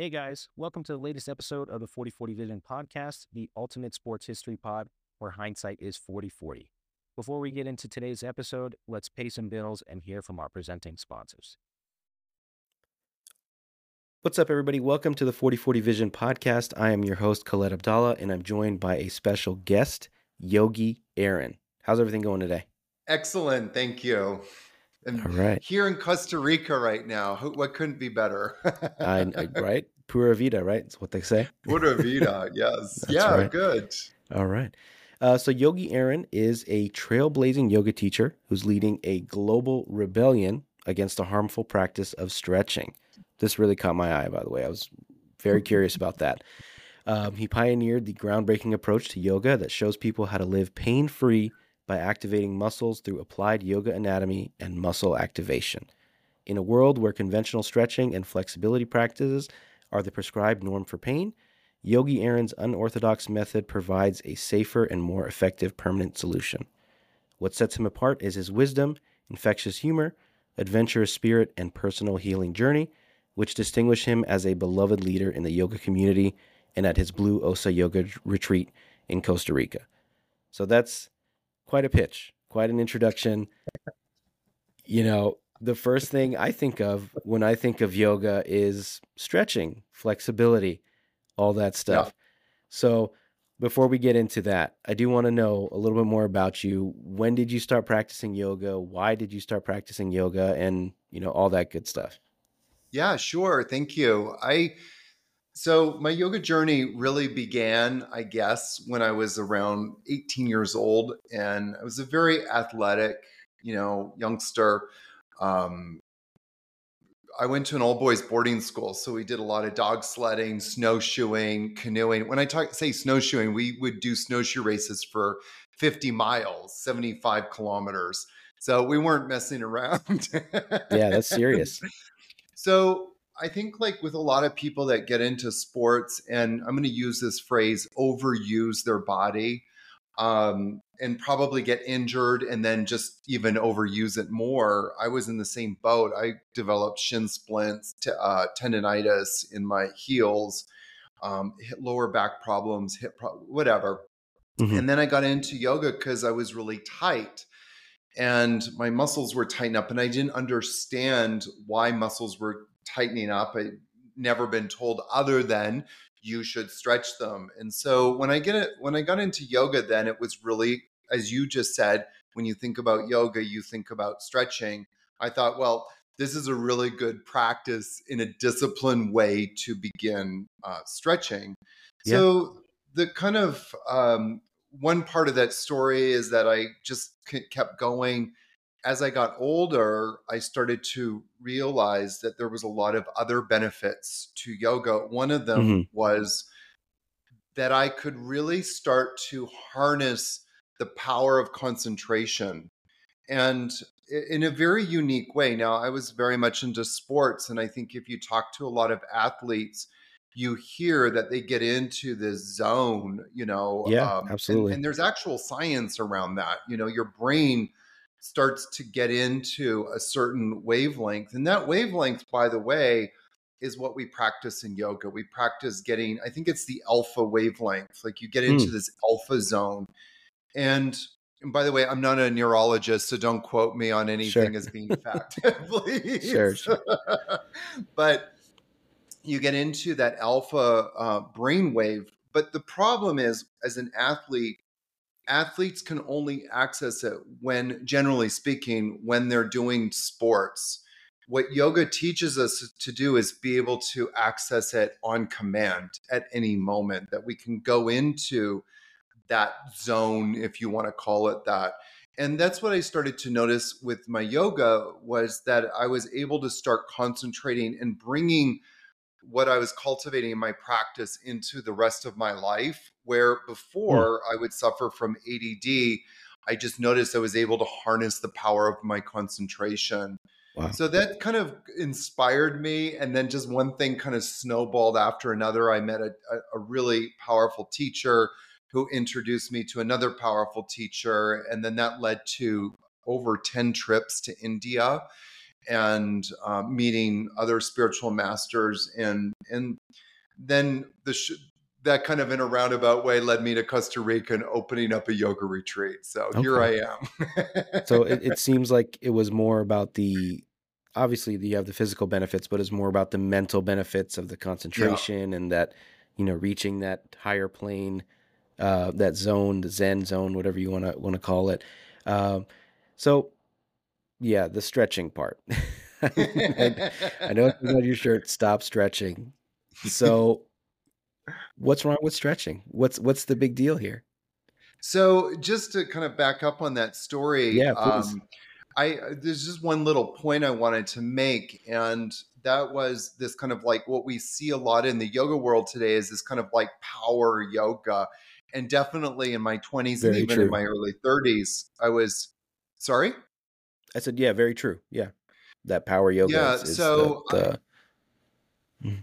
Hey guys, welcome to the latest episode of the 4040 Vision podcast, the ultimate sports history pod where hindsight is 4040. Before we get into today's episode, let's pay some bills and hear from our presenting sponsors. What's up, everybody? Welcome to the 4040 Vision podcast. I am your host, Khaled Abdallah, and I'm joined by a special guest, Yogi Aaron. How's everything going today? Excellent. Thank you. And All right. Here in Costa Rica right now, what couldn't be better? I, right? Pura vida, right? That's what they say. Pura vida, yes. yeah, right. good. All right. Uh, so, Yogi Aaron is a trailblazing yoga teacher who's leading a global rebellion against the harmful practice of stretching. This really caught my eye, by the way. I was very curious about that. Um, he pioneered the groundbreaking approach to yoga that shows people how to live pain free by activating muscles through applied yoga anatomy and muscle activation. In a world where conventional stretching and flexibility practices are the prescribed norm for pain, Yogi Aaron's unorthodox method provides a safer and more effective permanent solution. What sets him apart is his wisdom, infectious humor, adventurous spirit, and personal healing journey, which distinguish him as a beloved leader in the yoga community and at his Blue Osa Yoga retreat in Costa Rica. So that's quite a pitch, quite an introduction. You know, the first thing I think of when I think of yoga is stretching, flexibility, all that stuff. Yeah. So, before we get into that, I do want to know a little bit more about you. When did you start practicing yoga? Why did you start practicing yoga and, you know, all that good stuff? Yeah, sure. Thank you. I so my yoga journey really began, I guess, when I was around 18 years old, and I was a very athletic, you know, youngster. Um, I went to an all boys boarding school, so we did a lot of dog sledding, snowshoeing, canoeing. When I talk say snowshoeing, we would do snowshoe races for 50 miles, 75 kilometers. So we weren't messing around. yeah, that's serious. So I think like with a lot of people that get into sports, and I'm going to use this phrase, overuse their body, um, and probably get injured and then just even overuse it more. I was in the same boat. I developed shin splints, t- uh, tendonitis in my heels, um, lower back problems, hip pro- whatever. Mm-hmm. And then I got into yoga because I was really tight and my muscles were tightened up and I didn't understand why muscles were tightening up. I've never been told other than you should stretch them. And so when I get it, when I got into yoga, then it was really, as you just said, when you think about yoga, you think about stretching. I thought, well, this is a really good practice in a disciplined way to begin uh, stretching. Yeah. So the kind of um, one part of that story is that I just kept going as I got older, I started to realize that there was a lot of other benefits to yoga. One of them mm-hmm. was that I could really start to harness the power of concentration and in a very unique way. Now, I was very much into sports, and I think if you talk to a lot of athletes, you hear that they get into this zone, you know. Yeah, um, absolutely. And, and there's actual science around that. You know, your brain starts to get into a certain wavelength. And that wavelength, by the way, is what we practice in yoga. We practice getting, I think it's the alpha wavelength. Like you get into mm. this alpha zone. And, and by the way, I'm not a neurologist, so don't quote me on anything sure. as being fact, please. Sure, sure. but you get into that alpha uh, brainwave. But the problem is, as an athlete, athletes can only access it when, generally speaking, when they're doing sports. What yoga teaches us to do is be able to access it on command at any moment, that we can go into that zone, if you want to call it that. And that's what I started to notice with my yoga was that I was able to start concentrating and bringing what I was cultivating in my practice into the rest of my life. Where hmm. before I would suffer from ADD, I just noticed I was able to harness the power of my concentration. Wow. So that kind of inspired me. And then just one thing kind of snowballed after another. I met a, a really powerful teacher who introduced me to another powerful teacher. And then that led to over 10 trips to India and uh, meeting other spiritual masters and and then the sh- that kind of in a roundabout way led me to Costa Rica and opening up a yoga retreat. So okay. here I am. so it, it seems like it was more about the obviously you have the physical benefits, but it's more about the mental benefits of the concentration yeah. and that you know reaching that higher plane, uh, that zone, the Zen zone, whatever you want to want to call it. Um, so yeah, the stretching part. I, I know it's on your shirt. Stop stretching. So, what's wrong with stretching? What's what's the big deal here? So, just to kind of back up on that story, yeah. Um, I there's just one little point I wanted to make, and that was this kind of like what we see a lot in the yoga world today is this kind of like power yoga, and definitely in my 20s Very and even true. in my early 30s, I was sorry. I said, yeah, very true. Yeah, that power yoga. Yeah, is, is so the, the... Hmm.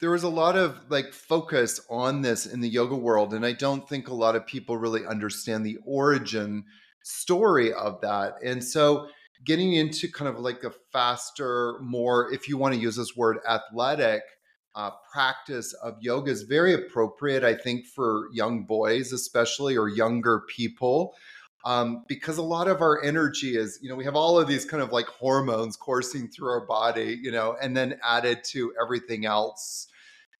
there was a lot of like focus on this in the yoga world, and I don't think a lot of people really understand the origin story of that. And so, getting into kind of like a faster, more, if you want to use this word, athletic. Uh, practice of yoga is very appropriate, I think, for young boys, especially or younger people um, because a lot of our energy is, you know, we have all of these kind of like hormones coursing through our body, you know, and then added to everything else,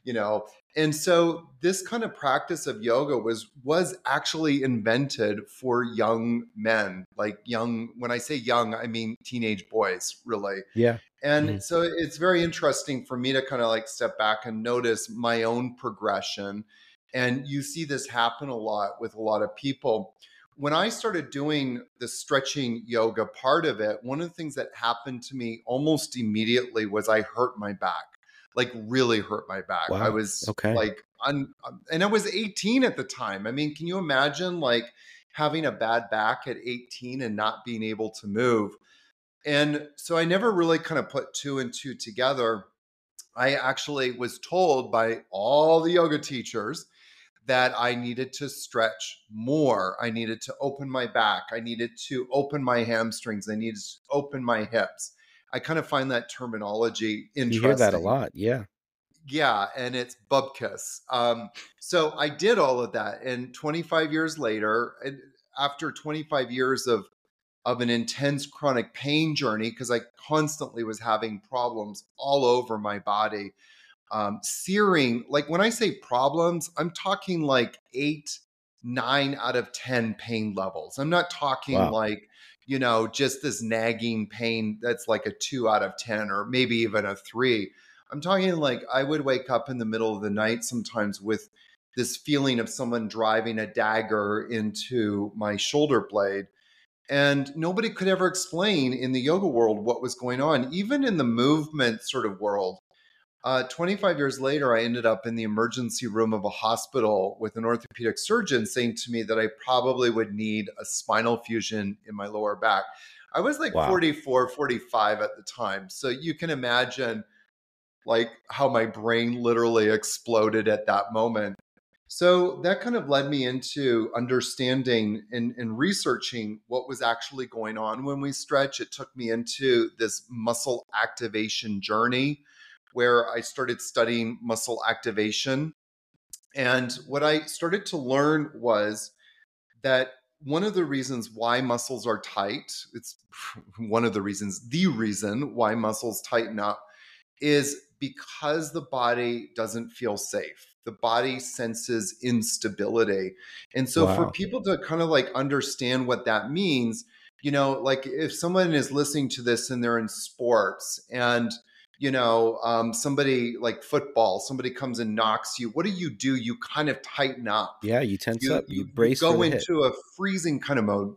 you know. And so this kind of practice of yoga was was actually invented for young men, like young. When I say young, I mean teenage boys, really. Yeah. And mm-hmm. so it's very interesting for me to kind of like step back and notice my own progression. And you see this happen a lot with a lot of people when I started doing the stretching yoga part of it, one of the things that happened to me almost immediately was I hurt my back, like really hurt my back. Wow. I was okay. like, un, um, and I was 18 at the time. I mean, can you imagine like having a bad back at 18 and not being able to move? And so I never really kind of put two and two together. I actually was told by all the yoga teachers that I needed to stretch more. I needed to open my back. I needed to open my hamstrings. I needed to open my hips. I kind of find that terminology interesting. You hear that a lot, yeah. Yeah, and it's bubkiss. Um, so I did all of that, and 25 years later, and after 25 years of of an intense chronic pain journey, because I constantly was having problems all over my body um, searing. Like when I say problems, I'm talking like eight, nine out of 10 pain levels. I'm not talking wow. like, you know, just this nagging pain that's like a two out of 10 or maybe even a three. I'm talking like I would wake up in the middle of the night sometimes with this feeling of someone driving a dagger into my shoulder blade. And nobody could ever explain in the yoga world what was going on. Even in the movement sort of world, uh, 25 years later, I ended up in the emergency room of a hospital with an orthopedic surgeon saying to me that I probably would need a spinal fusion in my lower back. I was like wow. 44, 45 at the time. So you can imagine like how my brain literally exploded at that moment. So that kind of led me into understanding and, and, researching what was actually going on when we stretch. It took me into this muscle activation journey where I started studying muscle activation. And what I started to learn was that one of the reasons why muscles are tight, it's one of the reasons, the reason why muscles tighten up is because the body doesn't feel safe. The body senses instability. And so wow. for people to kind of like understand what that means, you know, like if someone is listening to this and they're in sports and you know, um, somebody like football, somebody comes and knocks you. What do you do? You kind of tighten up. Yeah, you tense you, up. You, you brace. You go into hit. a freezing kind of mode.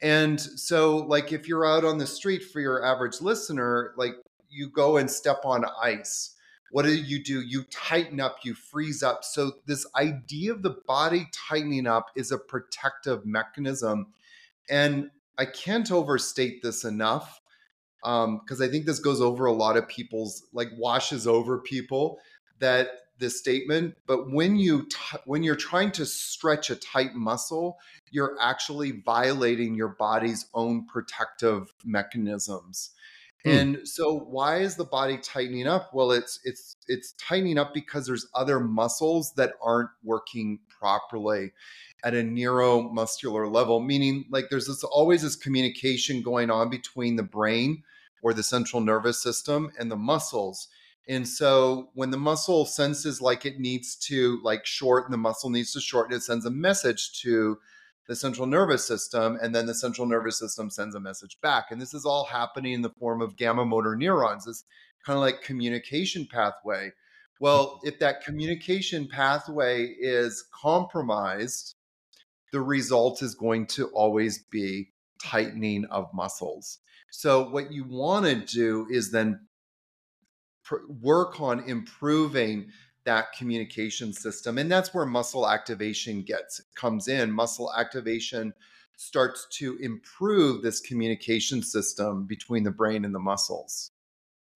And so, like, if you're out on the street for your average listener, like, you go and step on ice. What do you do? You tighten up, you freeze up. So, this idea of the body tightening up is a protective mechanism. And I can't overstate this enough because um, I think this goes over a lot of people's like washes over people that this statement. But when you t- when you're trying to stretch a tight muscle, you're actually violating your body's own protective mechanisms. Hmm. And so why is the body tightening up? Well, it's it's it's tightening up because there's other muscles that aren't working properly at a neuromuscular level, meaning like there's this always this communication going on between the brain or the central nervous system and the muscles. And so when the muscle senses like it needs to like shorten, the muscle needs to shorten, it sends a message to the central nervous system, and then the central nervous system sends a message back. And this is all happening in the form of gamma motor neurons, this kind of like communication pathway. Well, if that communication pathway is compromised, the result is going to always be tightening of muscles. So, what you want to do is then pr- work on improving that communication system and that's where muscle activation gets comes in muscle activation starts to improve this communication system between the brain and the muscles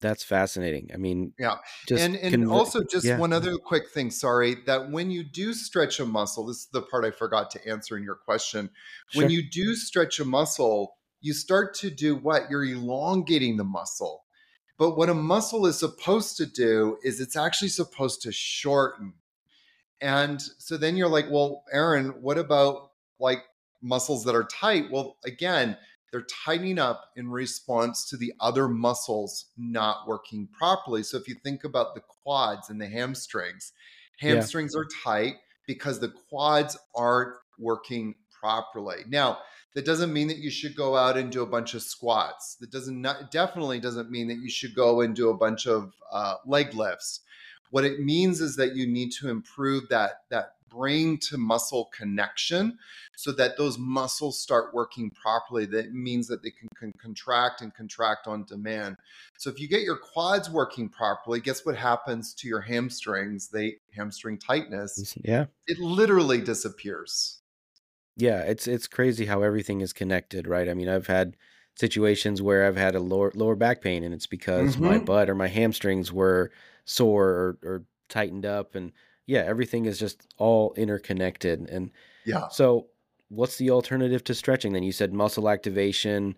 that's fascinating i mean yeah and and conv- also just yeah. one other quick thing sorry that when you do stretch a muscle this is the part i forgot to answer in your question sure. when you do stretch a muscle you start to do what you're elongating the muscle but what a muscle is supposed to do is it's actually supposed to shorten. And so then you're like, well, Aaron, what about like muscles that are tight? Well, again, they're tightening up in response to the other muscles not working properly. So if you think about the quads and the hamstrings, hamstrings yeah. are tight because the quads aren't working properly. Now, that doesn't mean that you should go out and do a bunch of squats. That doesn't not, definitely doesn't mean that you should go and do a bunch of uh, leg lifts. What it means is that you need to improve that that brain to muscle connection so that those muscles start working properly. That means that they can, can, contract and contract on demand. So if you get your quads working properly guess what happens to your hamstrings? They hamstring tightness yeah. it literally disappears yeah, it's it's crazy how everything is connected, right? I mean, I've had situations where I've had a lower lower back pain, and it's because mm-hmm. my butt or my hamstrings were sore or, or tightened up, and yeah, everything is just all interconnected. And yeah, so what's the alternative to stretching? Then you said muscle activation.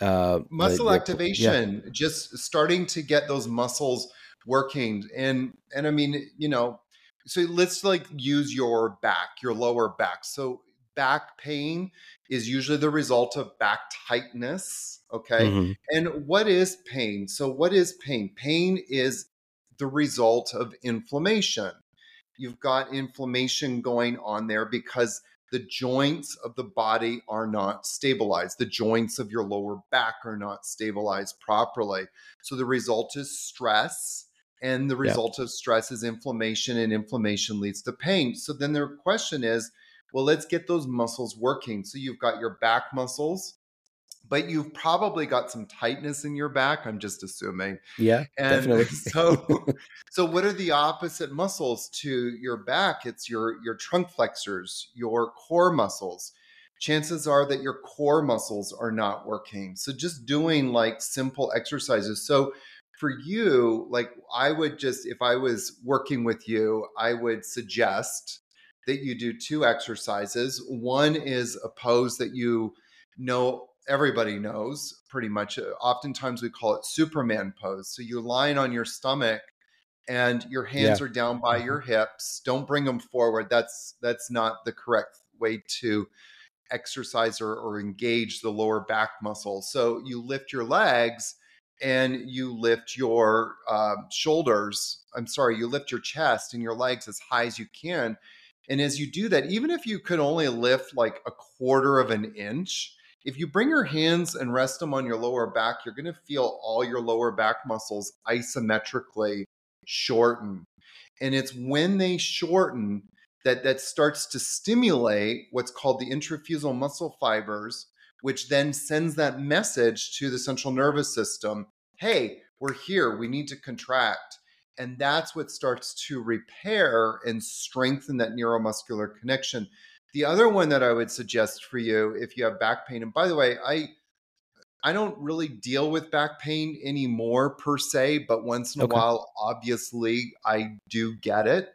Uh, muscle the, activation, yeah. just starting to get those muscles working, and and I mean, you know, so let's like use your back, your lower back. So back pain is usually the result of back tightness. Okay. Mm-hmm. And what is pain? So, what is pain? Pain is the result of inflammation. You've got inflammation going on there because the joints of the body are not stabilized. The joints of your lower back are not stabilized properly. So, the result is stress. And the result of stress is inflammation, and inflammation leads to pain. So, then the question is, well, let's get those muscles working. So you've got your back muscles, but you've probably got some tightness in your back. I'm just assuming. Yeah, and definitely. so, so what are the opposite muscles to your back? It's your your trunk flexors, your core muscles. Chances are that your core muscles are not working. So just doing like simple exercises. So for you, like I would just, if I was working with you, I would suggest that you do two exercises. One is a pose that you know everybody knows pretty much. Uh, oftentimes we call it Superman pose. So you're lying on your stomach and your hands yeah. are down by mm-hmm. your hips. Don't bring them forward. That's that's not the correct way to exercise or, or engage the lower back muscle. So you lift your legs and you lift your uh, shoulders. I'm sorry, you lift your chest and your legs as high as you can and as you do that, even if you could only lift like a quarter of an inch, if you bring your hands and rest them on your lower back, you're going to feel all your lower back muscles isometrically shorten. And it's when they shorten that that starts to stimulate what's called the intrafusal muscle fibers, which then sends that message to the central nervous system, "Hey, we're here. We need to contract." And that's what starts to repair and strengthen that neuromuscular connection. The other one that I would suggest for you if you have back pain, and by the way, I I don't really deal with back pain anymore per se, but once in a while, obviously, I do get it.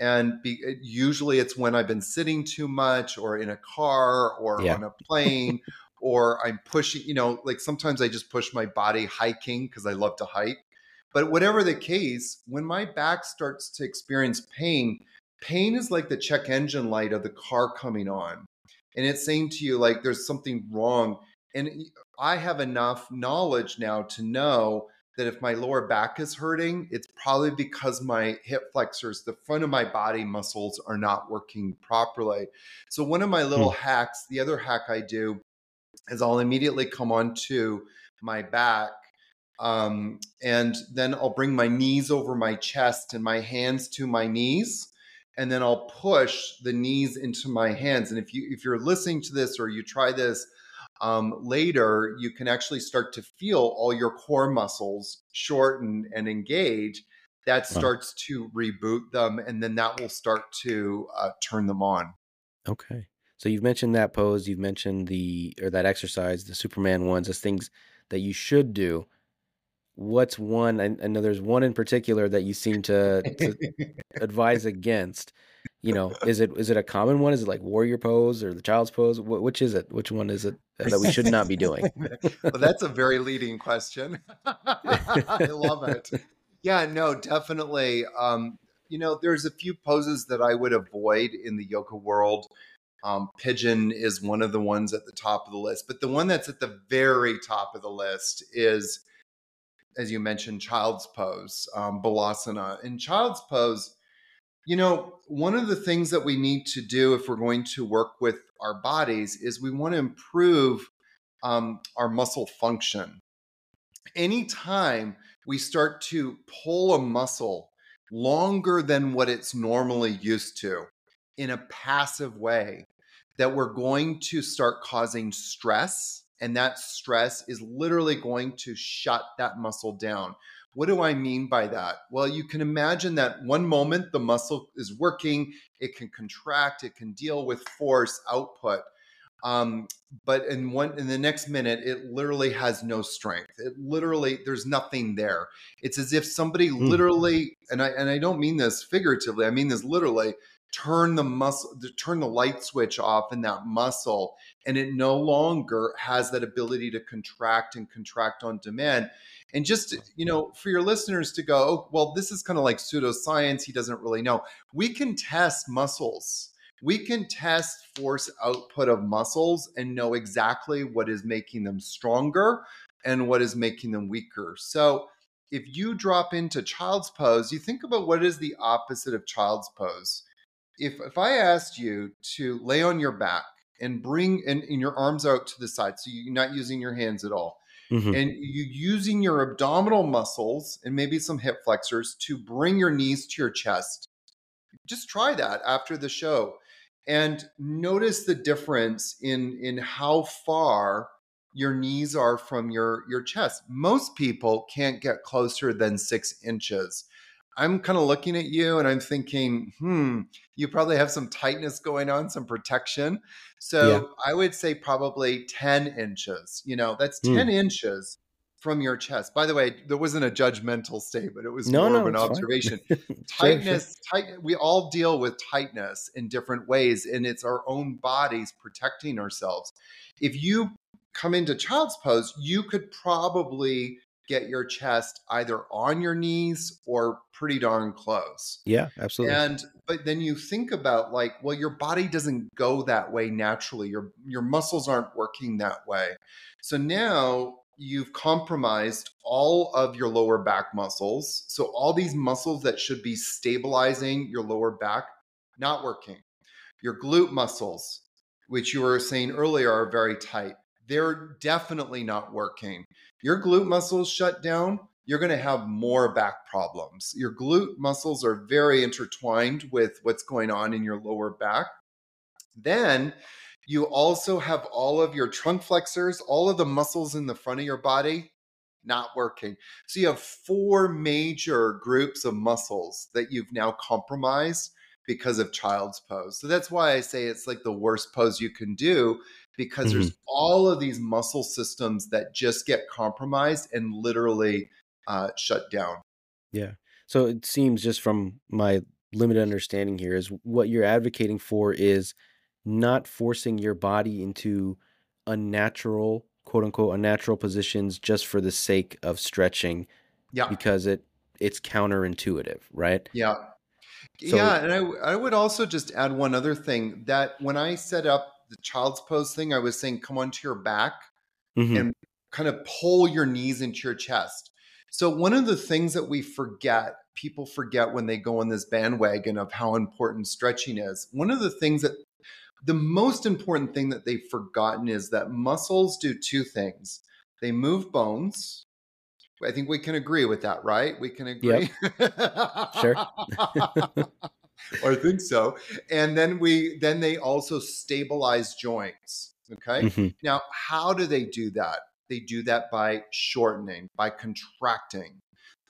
And be, usually it's when I've been sitting too much or in a car or yeah. on a plane or I'm pushing, you know, like sometimes I just push my body hiking because I love to hike. But whatever the case, when my back starts to experience pain, pain is like the check engine light of the car coming on. And it's saying to you, like, there's something wrong. And I have enough knowledge now to know that if my lower back is hurting, it's probably because my hip flexors, the front of my body muscles, are not working properly. So, one of my little hmm. hacks, the other hack I do is I'll immediately come onto my back um, and then I'll bring my knees over my chest and my hands to my knees and then I'll push the knees into my hands. And if you if you're listening to this or you try this um, later you can actually start to feel all your core muscles shorten and engage. That starts to reboot them and then that will start to uh, turn them on. Okay. So you've mentioned that pose, you've mentioned the or that exercise, the Superman ones as things that you should do. What's one? I, I know there's one in particular that you seem to, to advise against. You know, is it is it a common one? Is it like warrior pose or the child's pose? Wh- which is it? Which one is it that we should not be doing? well, that's a very leading question. I love it. Yeah, no, definitely. Um, you know, there's a few poses that I would avoid in the yoga world. Um, pigeon is one of the ones at the top of the list, but the one that's at the very top of the list is, as you mentioned, child's pose, um, balasana. In child's pose, you know, one of the things that we need to do if we're going to work with our bodies is we want to improve um, our muscle function. Anytime we start to pull a muscle longer than what it's normally used to, in a passive way that we're going to start causing stress and that stress is literally going to shut that muscle down. What do I mean by that? Well, you can imagine that one moment the muscle is working, it can contract, it can deal with force output. Um, but in one in the next minute, it literally has no strength. It literally there's nothing there. It's as if somebody mm. literally, and I and I don't mean this figuratively, I mean this literally, turn the muscle turn the light switch off in that muscle and it no longer has that ability to contract and contract on demand. And just you know for your listeners to go oh, well this is kind of like pseudoscience he doesn't really know. We can test muscles. We can test force output of muscles and know exactly what is making them stronger and what is making them weaker. So if you drop into child's pose you think about what is the opposite of child's pose if if I asked you to lay on your back and bring and, and your arms out to the side, so you're not using your hands at all, mm-hmm. and you using your abdominal muscles and maybe some hip flexors to bring your knees to your chest, just try that after the show, and notice the difference in in how far your knees are from your your chest. Most people can't get closer than six inches. I'm kind of looking at you and I'm thinking, hmm, you probably have some tightness going on, some protection. So yeah. I would say probably 10 inches. You know, that's 10 mm. inches from your chest. By the way, there wasn't a judgmental statement. It was no, more no, of an observation. tightness, tight we all deal with tightness in different ways, and it's our own bodies protecting ourselves. If you come into child's pose, you could probably get your chest either on your knees or pretty darn close. Yeah, absolutely. And but then you think about like, well, your body doesn't go that way naturally. Your your muscles aren't working that way. So now you've compromised all of your lower back muscles. So all these muscles that should be stabilizing your lower back not working. Your glute muscles, which you were saying earlier are very tight they're definitely not working. Your glute muscles shut down, you're going to have more back problems. Your glute muscles are very intertwined with what's going on in your lower back. Then you also have all of your trunk flexors, all of the muscles in the front of your body not working. So you have four major groups of muscles that you've now compromised because of child's pose. So that's why I say it's like the worst pose you can do because mm-hmm. there's all of these muscle systems that just get compromised and literally uh, shut down. Yeah. So it seems just from my limited understanding here is what you're advocating for is not forcing your body into unnatural, quote unquote, unnatural positions just for the sake of stretching. Yeah. Because it it's counterintuitive, right? Yeah. So, yeah, and I I would also just add one other thing that when I set up the child's pose thing, I was saying come onto your back mm-hmm. and kind of pull your knees into your chest. So one of the things that we forget, people forget when they go on this bandwagon of how important stretching is. One of the things that the most important thing that they've forgotten is that muscles do two things. They move bones, I think we can agree with that, right? We can agree. Yep. sure. or I think so. And then we then they also stabilize joints. Okay. Mm-hmm. Now, how do they do that? They do that by shortening, by contracting.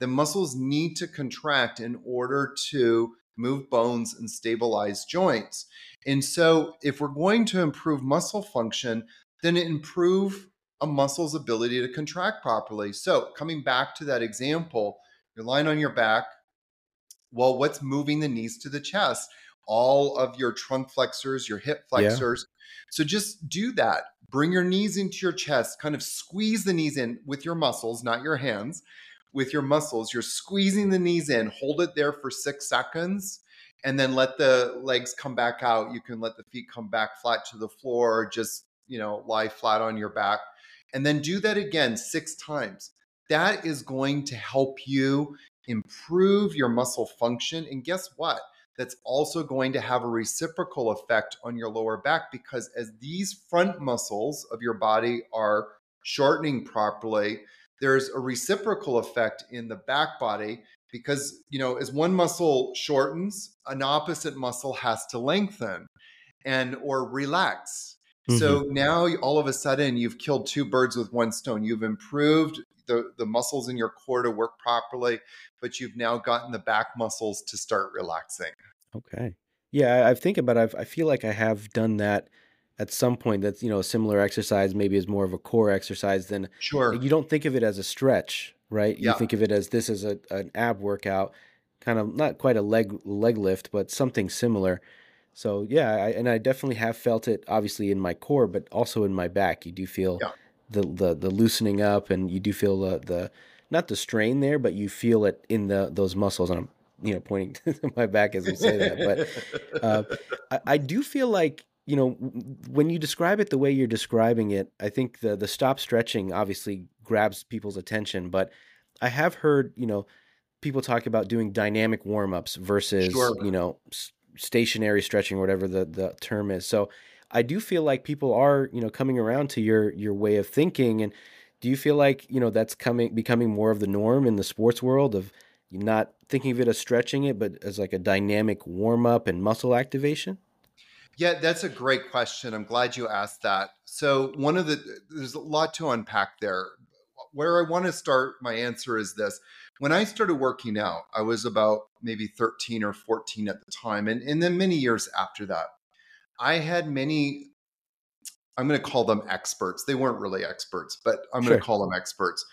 The muscles need to contract in order to move bones and stabilize joints. And so, if we're going to improve muscle function, then improve a muscle's ability to contract properly. So, coming back to that example, you're lying on your back. Well, what's moving the knees to the chest? All of your trunk flexors, your hip flexors. Yeah. So, just do that. Bring your knees into your chest, kind of squeeze the knees in with your muscles, not your hands. With your muscles, you're squeezing the knees in, hold it there for six seconds, and then let the legs come back out. You can let the feet come back flat to the floor, just you know, lie flat on your back and then do that again six times. That is going to help you improve your muscle function. And guess what? That's also going to have a reciprocal effect on your lower back because as these front muscles of your body are shortening properly, there's a reciprocal effect in the back body because, you know, as one muscle shortens, an opposite muscle has to lengthen and or relax Mm-hmm. So now all of a sudden you've killed two birds with one stone. You've improved the, the muscles in your core to work properly, but you've now gotten the back muscles to start relaxing. Okay. Yeah, I, I think about it. I feel like I have done that at some point that's you know a similar exercise maybe is more of a core exercise than sure you don't think of it as a stretch right yeah. you think of it as this is a, an ab workout kind of not quite a leg leg lift but something similar so yeah, I, and I definitely have felt it, obviously in my core, but also in my back. You do feel yeah. the, the the loosening up, and you do feel the the not the strain there, but you feel it in the those muscles. And I'm you know pointing to my back as we say that, but uh, I, I do feel like you know when you describe it the way you're describing it, I think the the stop stretching obviously grabs people's attention, but I have heard you know people talk about doing dynamic warm ups versus sure. you know stationary stretching whatever the, the term is. So I do feel like people are, you know, coming around to your your way of thinking. And do you feel like, you know, that's coming becoming more of the norm in the sports world of not thinking of it as stretching it, but as like a dynamic warm up and muscle activation? Yeah, that's a great question. I'm glad you asked that. So, one of the, there's a lot to unpack there. Where I want to start my answer is this when I started working out, I was about maybe 13 or 14 at the time. And, and then many years after that, I had many, I'm going to call them experts. They weren't really experts, but I'm sure. going to call them experts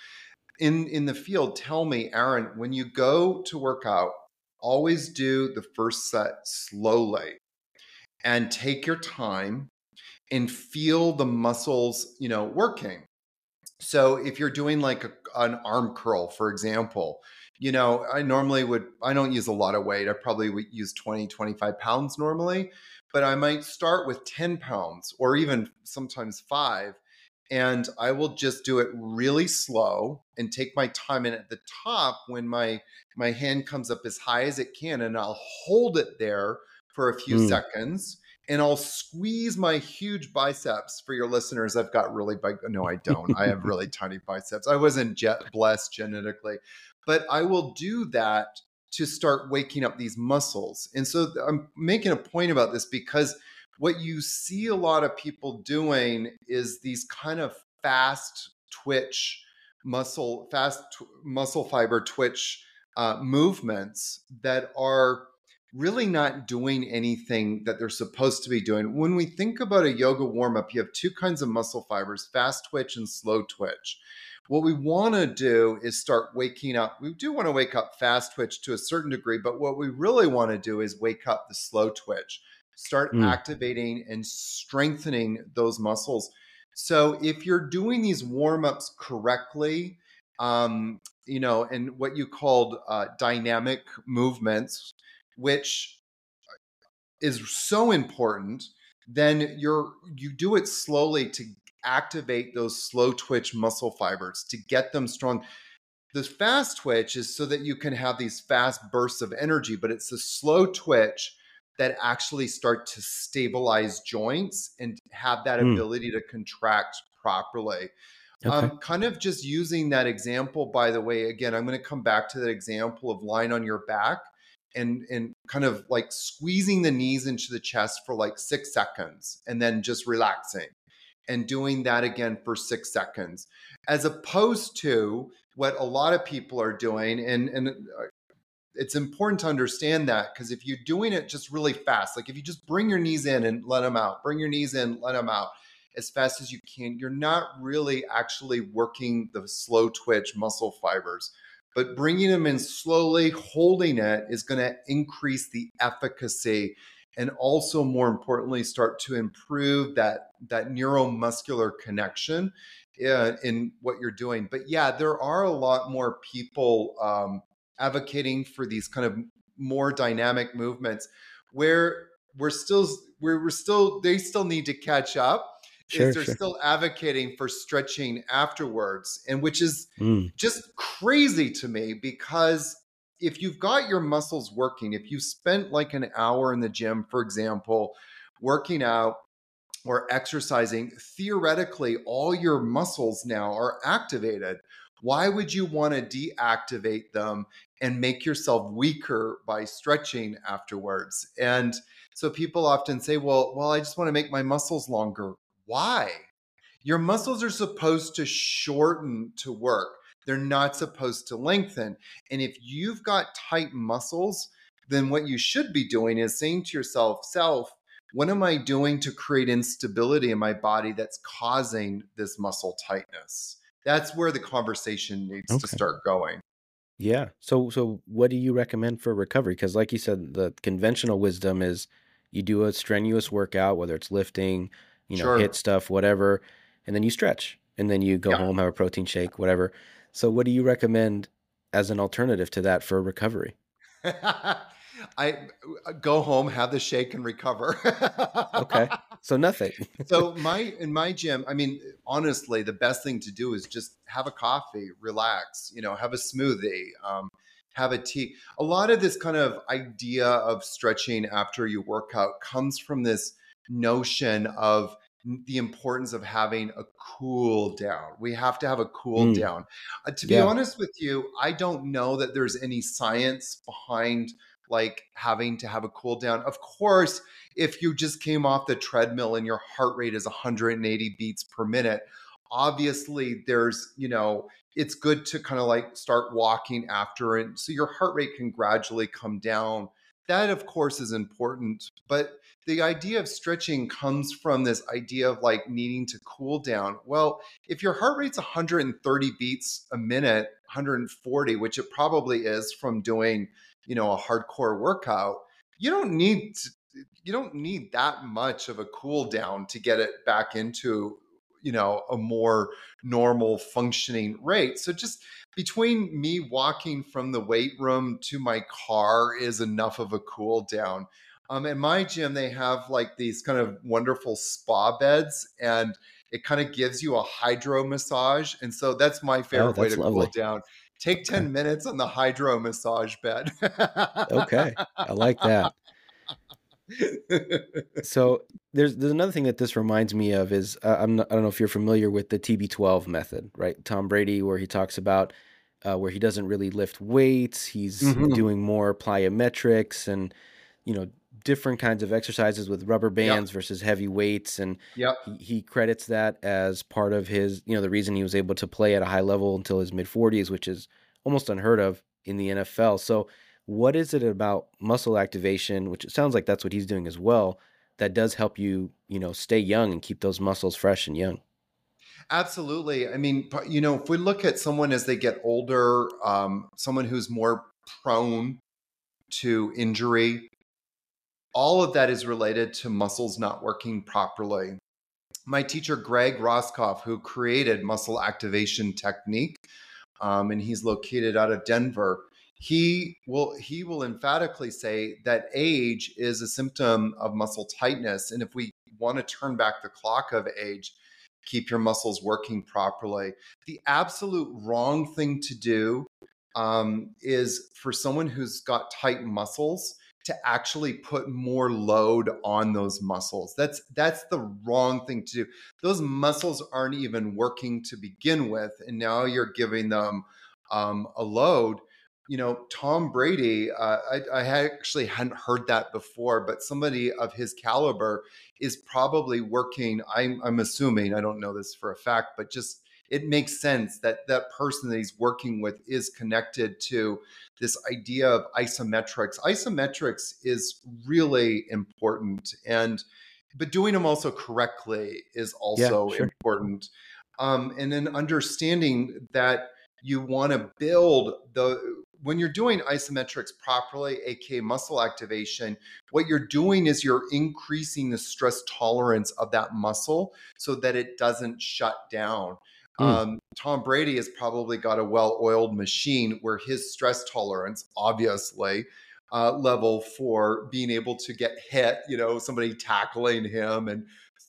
in, in the field. Tell me, Aaron, when you go to work out, always do the first set slowly and take your time and feel the muscles, you know, working. So if you're doing like a, an arm curl, for example, you know, I normally would, I don't use a lot of weight. I probably would use 20, 25 pounds normally, but I might start with 10 pounds or even sometimes five. And I will just do it really slow and take my time. And at the top, when my my hand comes up as high as it can, and I'll hold it there for a few mm. seconds and I'll squeeze my huge biceps for your listeners. I've got really big. No, I don't. I have really tiny biceps. I wasn't jet blessed genetically, but I will do that to start waking up these muscles. And so I'm making a point about this because what you see a lot of people doing is these kind of fast twitch muscle, fast muscle fiber twitch uh, movements that are really not doing anything that they're supposed to be doing. When we think about a yoga warm up, you have two kinds of muscle fibers fast twitch and slow twitch. What we want to do is start waking up. We do want to wake up fast twitch to a certain degree, but what we really want to do is wake up the slow twitch, start mm. activating and strengthening those muscles. So if you're doing these warm ups correctly, um, you know, and what you called uh, dynamic movements, which is so important, then you're you do it slowly to activate those slow twitch muscle fibers to get them strong. The fast twitch is so that you can have these fast bursts of energy, but it's the slow twitch that actually start to stabilize joints and have that mm. ability to contract properly. Okay. Um, kind of just using that example, by the way, again, I'm going to come back to that example of lying on your back and and kind of like squeezing the knees into the chest for like six seconds and then just relaxing and doing that again for six seconds as opposed to what a lot of people are doing and and uh, it's important to understand that because if you're doing it just really fast like if you just bring your knees in and let them out bring your knees in let them out as fast as you can you're not really actually working the slow twitch muscle fibers but bringing them in slowly, holding it is going to increase the efficacy and also more importantly start to improve that that neuromuscular connection uh, in what you're doing but yeah there are a lot more people um, advocating for these kind of more dynamic movements where we're still we're, we're still they still need to catch up sure, is they're sure. still advocating for stretching afterwards, and which is mm. just crazy to me because if you've got your muscles working, if you spent like an hour in the gym, for example, working out or exercising, theoretically, all your muscles now are activated. Why would you want to deactivate them and make yourself weaker by stretching afterwards? And so people often say, well, well, I just want to make my muscles longer. Why? Your muscles are supposed to shorten to work. They're not supposed to lengthen. And if you've got tight muscles, then what you should be doing is saying to yourself, self, what am I doing to create instability in my body that's causing this muscle tightness? That's where the conversation needs okay. to start going. Yeah. So so what do you recommend for recovery? Because like you said, the conventional wisdom is you do a strenuous workout, whether it's lifting, you know, sure. hit stuff, whatever, and then you stretch, and then you go yeah. home, have a protein shake, whatever. So, what do you recommend as an alternative to that for recovery? I uh, go home, have the shake, and recover. okay, so nothing. so my in my gym, I mean, honestly, the best thing to do is just have a coffee, relax. You know, have a smoothie. Um, have a tea. A lot of this kind of idea of stretching after you work out comes from this notion of the importance of having a cool down. We have to have a cool mm. down. Uh, to be honest with you, I don't know that there's any science behind like having to have a cool down. Of course, if you just came off the treadmill and your heart rate is 180 beats per minute, obviously there's, you know, it's good to kind of like start walking after and so your heart rate can gradually come down. That of course is important, but the idea of stretching comes from this idea of like needing to cool down. Well, if your heart rate's 130 beats a minute, 140, which it probably is from doing, you know, a hardcore workout, you don't need to, you don't need that much of a cool down to get it back into you know a more normal functioning rate so just between me walking from the weight room to my car is enough of a cool down um, in my gym, they have like these kind of wonderful spa beds, and it kind of gives you a hydro massage. And so that's my oh, favorite oh, way to lovely. cool down. Take 10 minutes on the hydro massage bed. okay. I like that. so there's there's another thing that this reminds me of is uh, I'm not, I don't know if you're familiar with the TB12 method, right? Tom Brady, where he talks about uh, where he doesn't really lift weights, he's mm-hmm. doing more plyometrics and you know different kinds of exercises with rubber bands yep. versus heavy weights and yep. he, he, credits that as part of his you know the reason he was able to play at a high level until his mid 40s which is almost unheard of in the NFL so what is it about muscle activation which it sounds like that's what he's doing as well that does help you you know stay young and keep those muscles fresh and young absolutely i mean you know if we look at someone as they get older um, someone who's more prone to injury all of that is related to muscles not working properly. my teacher Greg Roskopf, who created muscle activation technique, um, and he's located out of Denver. He will he will emphatically say that age is a symptom of muscle tightness, and if we want to turn back the clock of age, keep your muscles working properly. The absolute wrong thing to do um, is for someone who's got tight muscles to actually put more load on those muscles. That's that's the wrong thing to do. Those muscles aren't even working to begin with, and now you're giving them um, a load. You know, Tom Brady. Uh, I, I actually hadn't heard that before, but somebody of his caliber is probably working. I'm, I'm assuming. I don't know this for a fact, but just it makes sense that that person that he's working with is connected to this idea of isometrics. Isometrics is really important, and but doing them also correctly is also yeah, sure. important. Um, and then understanding that you want to build the when you're doing isometrics properly, aka muscle activation, what you're doing is you're increasing the stress tolerance of that muscle so that it doesn't shut down. Mm. Um, Tom Brady has probably got a well oiled machine where his stress tolerance, obviously, uh, level for being able to get hit, you know, somebody tackling him and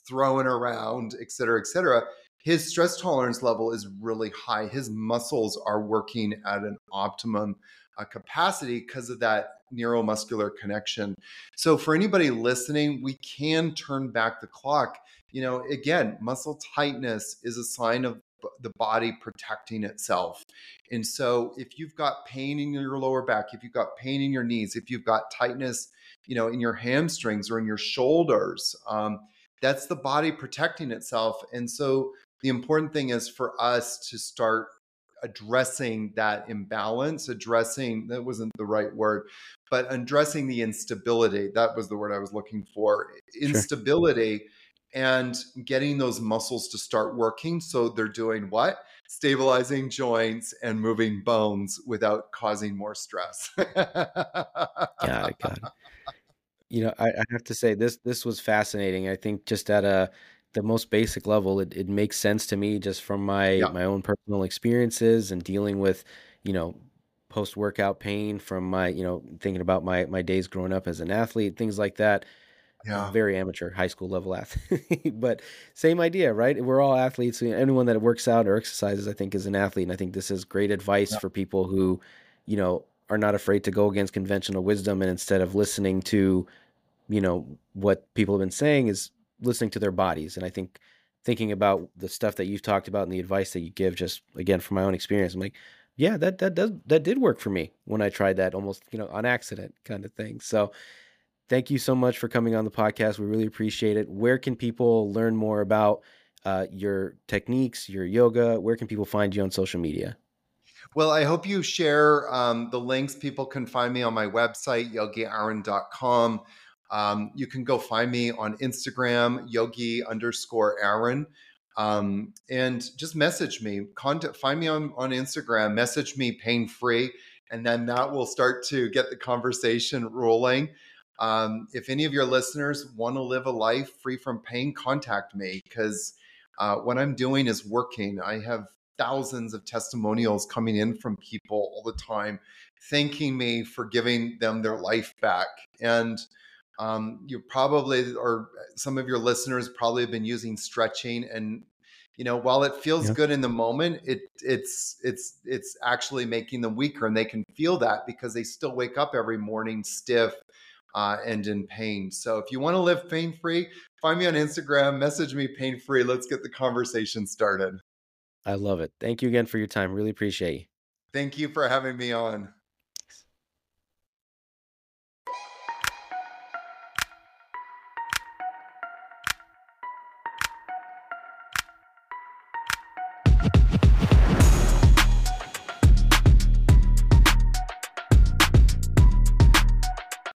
throwing around, et cetera, et cetera. His stress tolerance level is really high. His muscles are working at an optimum uh, capacity because of that neuromuscular connection. So, for anybody listening, we can turn back the clock. You know, again, muscle tightness is a sign of the body protecting itself. And so if you've got pain in your lower back, if you've got pain in your knees, if you've got tightness, you know, in your hamstrings or in your shoulders, um, that's the body protecting itself. And so the important thing is for us to start addressing that imbalance, addressing that wasn't the right word, but addressing the instability. That was the word I was looking for. Instability. Sure and getting those muscles to start working. So they're doing what? Stabilizing joints and moving bones without causing more stress. got it. Got it. You know, I, I, have to say this this was fascinating. I think just at a the most basic level, it, it makes sense to me just from my yeah. my own personal experiences and dealing with, you know, post workout pain from my, you know, thinking about my my days growing up as an athlete, things like that yeah. very amateur high school level athlete but same idea right we're all athletes anyone that works out or exercises i think is an athlete and i think this is great advice yeah. for people who you know are not afraid to go against conventional wisdom and instead of listening to you know what people have been saying is listening to their bodies and i think thinking about the stuff that you've talked about and the advice that you give just again from my own experience i'm like yeah that that does that did work for me when i tried that almost you know on accident kind of thing so thank you so much for coming on the podcast. We really appreciate it. Where can people learn more about uh, your techniques, your yoga? Where can people find you on social media? Well, I hope you share um, the links. People can find me on my website, yogiaaron.com. Um, you can go find me on Instagram, yogi underscore Aaron. Um, and just message me. Contact, find me on, on Instagram, message me pain free, and then that will start to get the conversation rolling. Um, if any of your listeners want to live a life free from pain, contact me because uh, what I'm doing is working. I have thousands of testimonials coming in from people all the time thanking me for giving them their life back. And um, you probably, or some of your listeners probably have been using stretching and you know while it feels yeah. good in the moment it it's it's it's actually making them weaker and they can feel that because they still wake up every morning stiff uh, and in pain. So if you want to live pain free, find me on Instagram, message me pain free. Let's get the conversation started. I love it. Thank you again for your time. Really appreciate you. Thank you for having me on.